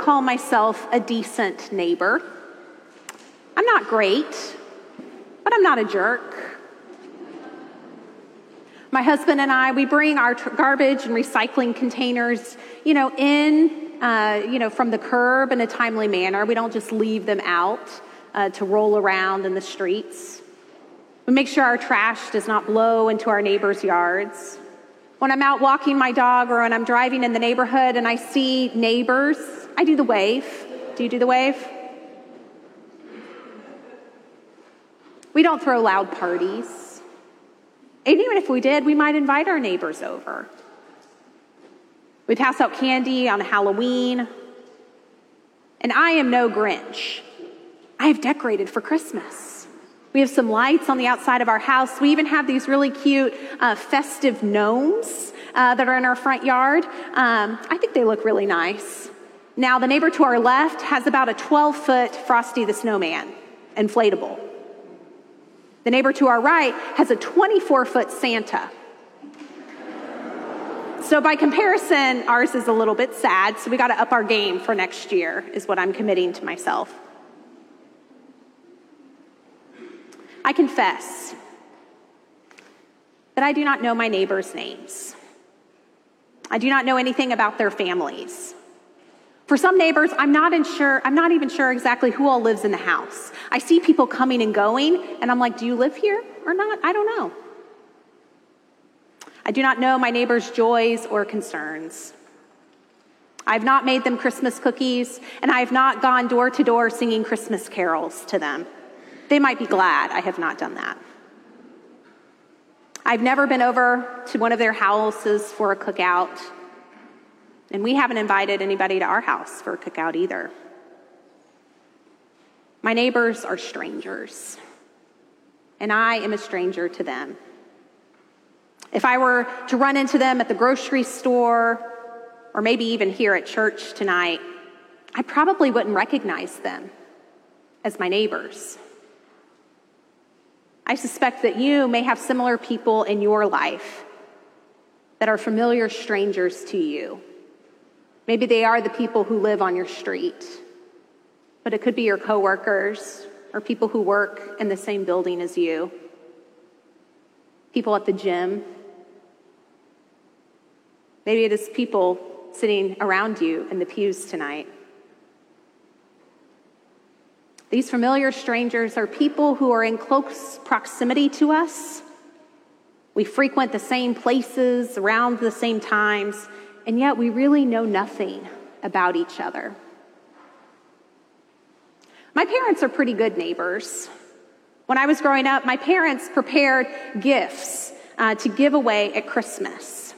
Call myself a decent neighbor. I'm not great, but I'm not a jerk. My husband and I, we bring our tr- garbage and recycling containers, you know, in, uh, you know, from the curb in a timely manner. We don't just leave them out uh, to roll around in the streets. We make sure our trash does not blow into our neighbors' yards. When I'm out walking my dog or when I'm driving in the neighborhood and I see neighbors, I do the wave. Do you do the wave? We don't throw loud parties. And even if we did, we might invite our neighbors over. We pass out candy on Halloween. And I am no Grinch. I have decorated for Christmas. We have some lights on the outside of our house. We even have these really cute uh, festive gnomes uh, that are in our front yard. Um, I think they look really nice. Now, the neighbor to our left has about a 12 foot Frosty the Snowman, inflatable. The neighbor to our right has a 24 foot Santa. So, by comparison, ours is a little bit sad, so we got to up our game for next year, is what I'm committing to myself. I confess that I do not know my neighbors' names. I do not know anything about their families. For some neighbors, I'm not, sure, I'm not even sure exactly who all lives in the house. I see people coming and going, and I'm like, do you live here or not? I don't know. I do not know my neighbors' joys or concerns. I've not made them Christmas cookies, and I have not gone door to door singing Christmas carols to them. They might be glad I have not done that. I've never been over to one of their houses for a cookout, and we haven't invited anybody to our house for a cookout either. My neighbors are strangers, and I am a stranger to them. If I were to run into them at the grocery store, or maybe even here at church tonight, I probably wouldn't recognize them as my neighbors. I suspect that you may have similar people in your life that are familiar strangers to you. Maybe they are the people who live on your street, but it could be your coworkers or people who work in the same building as you, people at the gym. Maybe it is people sitting around you in the pews tonight. These familiar strangers are people who are in close proximity to us. We frequent the same places around the same times, and yet we really know nothing about each other. My parents are pretty good neighbors. When I was growing up, my parents prepared gifts uh, to give away at Christmas.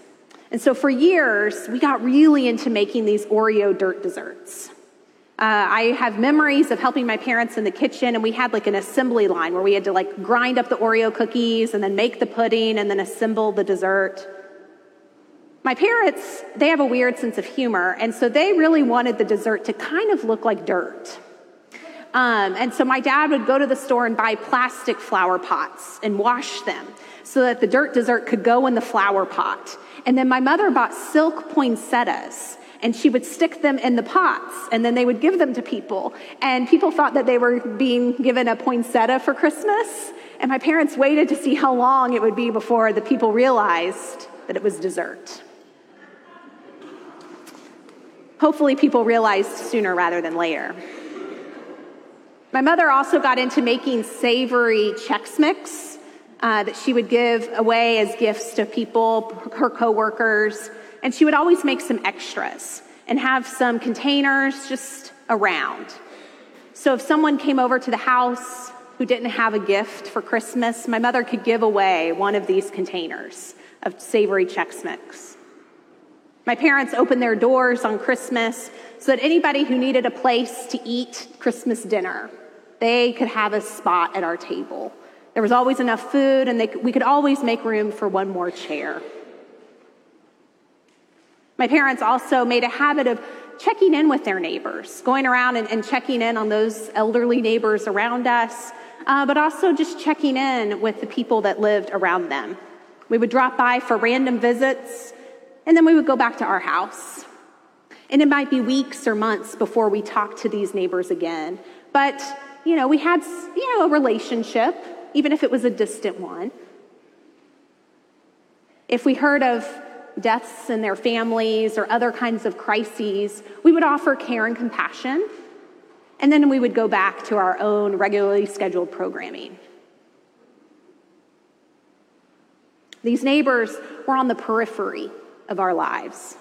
And so for years, we got really into making these Oreo dirt desserts. Uh, I have memories of helping my parents in the kitchen, and we had like an assembly line where we had to like grind up the Oreo cookies and then make the pudding and then assemble the dessert. My parents, they have a weird sense of humor, and so they really wanted the dessert to kind of look like dirt. Um, and so my dad would go to the store and buy plastic flower pots and wash them so that the dirt dessert could go in the flower pot. And then my mother bought silk poinsettias and she would stick them in the pots and then they would give them to people. And people thought that they were being given a poinsettia for Christmas. And my parents waited to see how long it would be before the people realized that it was dessert. Hopefully, people realized sooner rather than later. My mother also got into making savory Chex Mix uh, that she would give away as gifts to people, her coworkers, and she would always make some extras and have some containers just around. So if someone came over to the house who didn't have a gift for Christmas, my mother could give away one of these containers of savory Chex Mix. My parents opened their doors on Christmas so that anybody who needed a place to eat Christmas dinner, they could have a spot at our table. There was always enough food, and they, we could always make room for one more chair. My parents also made a habit of checking in with their neighbors, going around and, and checking in on those elderly neighbors around us, uh, but also just checking in with the people that lived around them. We would drop by for random visits, and then we would go back to our house. And it might be weeks or months before we talked to these neighbors again. But, you know, we had, you know, a relationship, even if it was a distant one. If we heard of deaths in their families or other kinds of crises, we would offer care and compassion. And then we would go back to our own regularly scheduled programming. These neighbors were on the periphery of our lives.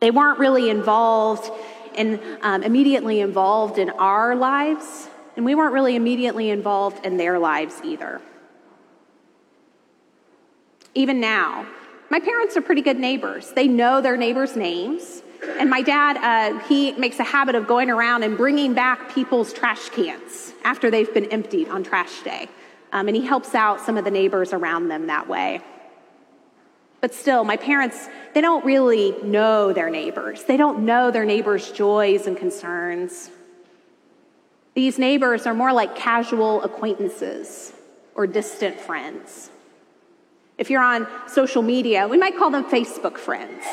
They weren't really involved and um, immediately involved in our lives, and we weren't really immediately involved in their lives either. Even now, my parents are pretty good neighbors. They know their neighbors' names. And my dad, uh, he makes a habit of going around and bringing back people's trash cans after they've been emptied on trash day. Um, and he helps out some of the neighbors around them that way. But still, my parents, they don't really know their neighbors. They don't know their neighbors' joys and concerns. These neighbors are more like casual acquaintances or distant friends. If you're on social media, we might call them Facebook friends.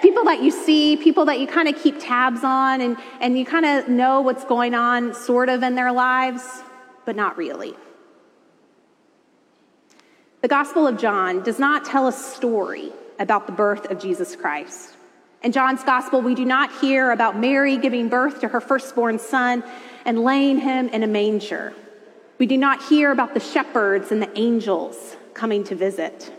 People that you see, people that you kind of keep tabs on, and, and you kind of know what's going on sort of in their lives, but not really. The Gospel of John does not tell a story about the birth of Jesus Christ. In John's Gospel, we do not hear about Mary giving birth to her firstborn son and laying him in a manger. We do not hear about the shepherds and the angels coming to visit.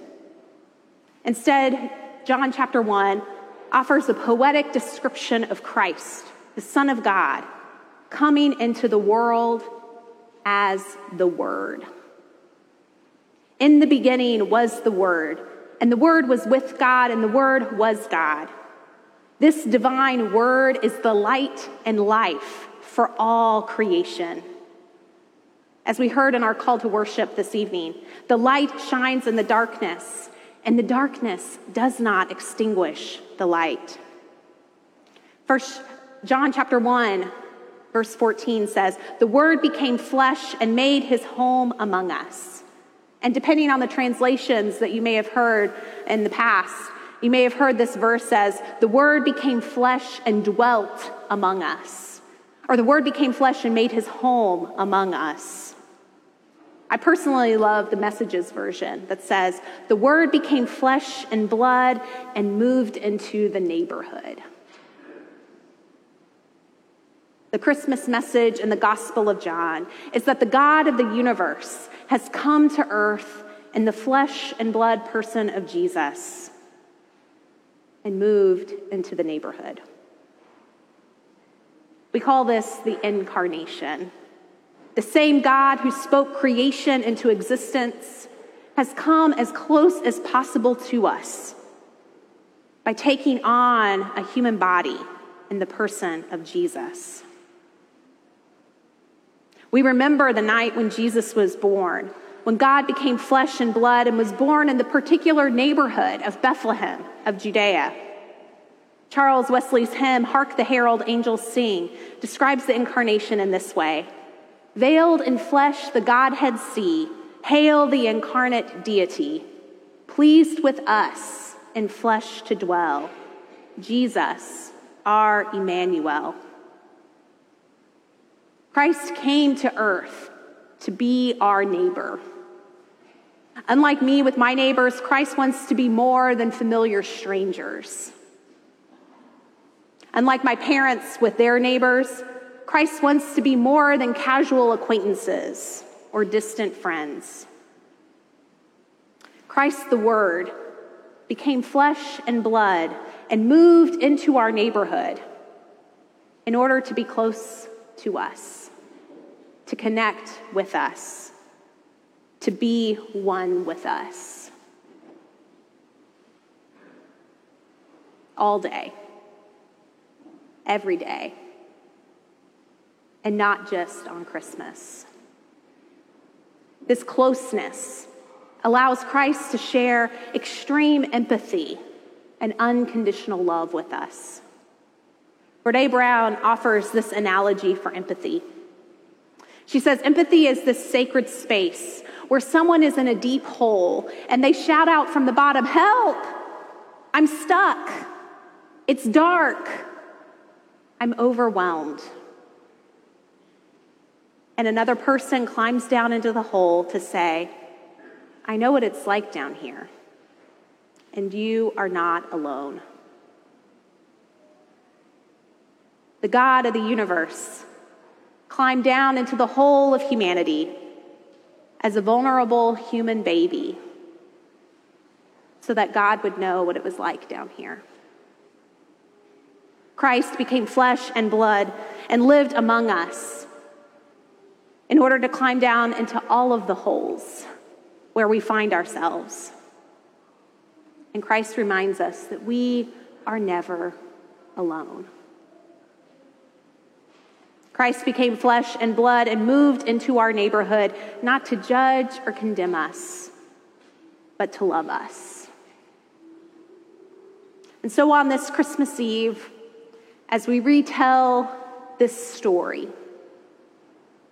Instead, John chapter 1 offers a poetic description of Christ, the Son of God, coming into the world as the Word. In the beginning was the Word, and the Word was with God, and the Word was God. This divine Word is the light and life for all creation. As we heard in our call to worship this evening, the light shines in the darkness, and the darkness does not extinguish the light. First John chapter 1, verse 14 says, The Word became flesh and made his home among us. And depending on the translations that you may have heard in the past, you may have heard this verse says, The Word became flesh and dwelt among us. Or the Word became flesh and made his home among us. I personally love the Messages version that says, The Word became flesh and blood and moved into the neighborhood. The Christmas message in the Gospel of John is that the God of the universe has come to earth in the flesh and blood person of Jesus and moved into the neighborhood. We call this the incarnation. The same God who spoke creation into existence has come as close as possible to us by taking on a human body in the person of Jesus. We remember the night when Jesus was born, when God became flesh and blood and was born in the particular neighborhood of Bethlehem of Judea. Charles Wesley's hymn, Hark the Herald Angels Sing, describes the incarnation in this way Veiled in flesh, the Godhead see, hail the incarnate deity, pleased with us in flesh to dwell, Jesus, our Emmanuel. Christ came to earth to be our neighbor. Unlike me with my neighbors, Christ wants to be more than familiar strangers. Unlike my parents with their neighbors, Christ wants to be more than casual acquaintances or distant friends. Christ, the Word, became flesh and blood and moved into our neighborhood in order to be close to us to connect with us, to be one with us. all day, every day, and not just on Christmas. This closeness allows Christ to share extreme empathy and unconditional love with us. Brene Brown offers this analogy for empathy. She says empathy is this sacred space where someone is in a deep hole and they shout out from the bottom, Help! I'm stuck. It's dark. I'm overwhelmed. And another person climbs down into the hole to say, I know what it's like down here, and you are not alone. The God of the universe climbed down into the hole of humanity as a vulnerable human baby so that God would know what it was like down here. Christ became flesh and blood and lived among us in order to climb down into all of the holes where we find ourselves. And Christ reminds us that we are never alone. Christ became flesh and blood and moved into our neighborhood, not to judge or condemn us, but to love us. And so on this Christmas Eve, as we retell this story,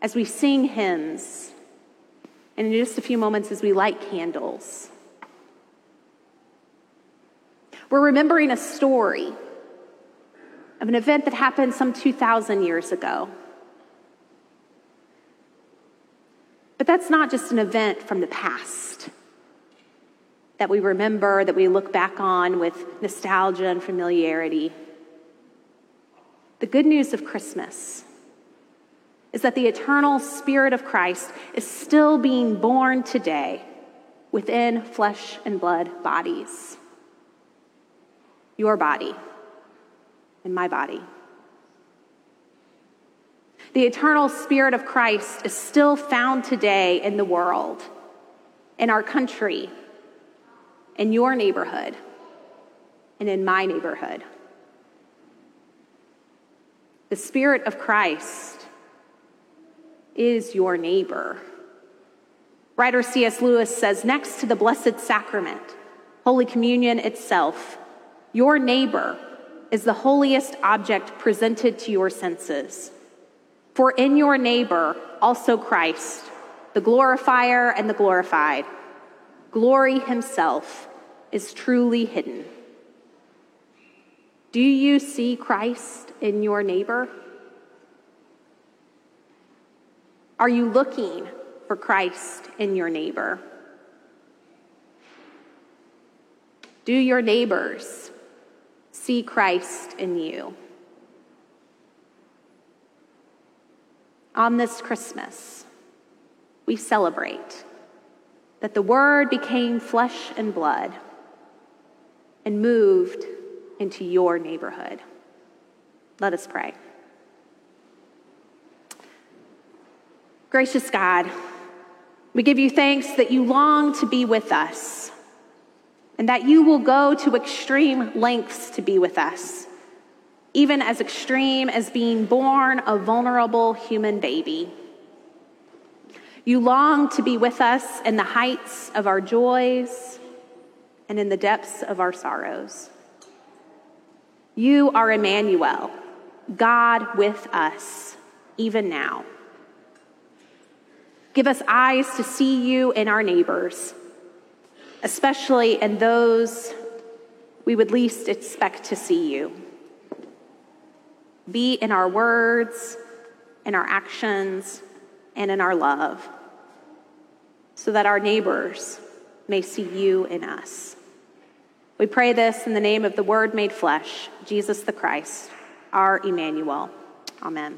as we sing hymns, and in just a few moments as we light candles, we're remembering a story of an event that happened some 2,000 years ago. But that's not just an event from the past that we remember, that we look back on with nostalgia and familiarity. The good news of Christmas is that the eternal Spirit of Christ is still being born today within flesh and blood bodies. Your body and my body. The eternal Spirit of Christ is still found today in the world, in our country, in your neighborhood, and in my neighborhood. The Spirit of Christ is your neighbor. Writer C.S. Lewis says next to the Blessed Sacrament, Holy Communion itself, your neighbor is the holiest object presented to your senses. For in your neighbor, also Christ, the glorifier and the glorified, glory himself is truly hidden. Do you see Christ in your neighbor? Are you looking for Christ in your neighbor? Do your neighbors see Christ in you? On this Christmas, we celebrate that the Word became flesh and blood and moved into your neighborhood. Let us pray. Gracious God, we give you thanks that you long to be with us and that you will go to extreme lengths to be with us, even as extreme as being born a vulnerable human baby. You long to be with us in the heights of our joys and in the depths of our sorrows. You are Emmanuel, God with us, even now. Give us eyes to see you in our neighbors, especially in those we would least expect to see you. Be in our words, in our actions, and in our love, so that our neighbors may see you in us. We pray this in the name of the Word made flesh, Jesus the Christ, our Emmanuel. Amen.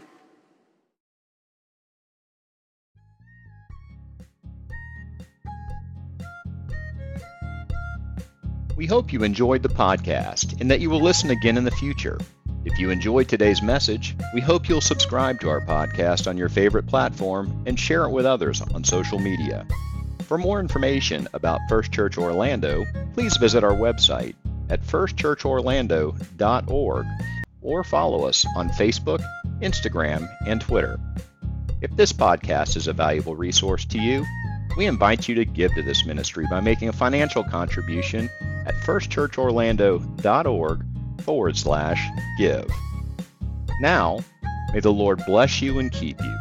We hope you enjoyed the podcast and that you will listen again in the future. If you enjoyed today's message, we hope you'll subscribe to our podcast on your favorite platform and share it with others on social media. For more information about First Church Orlando, please visit our website at firstchurchorlando.org or follow us on Facebook, Instagram, and Twitter. If this podcast is a valuable resource to you, we invite you to give to this ministry by making a financial contribution at firstchurchorlando.org forward slash give. Now, may the Lord bless you and keep you.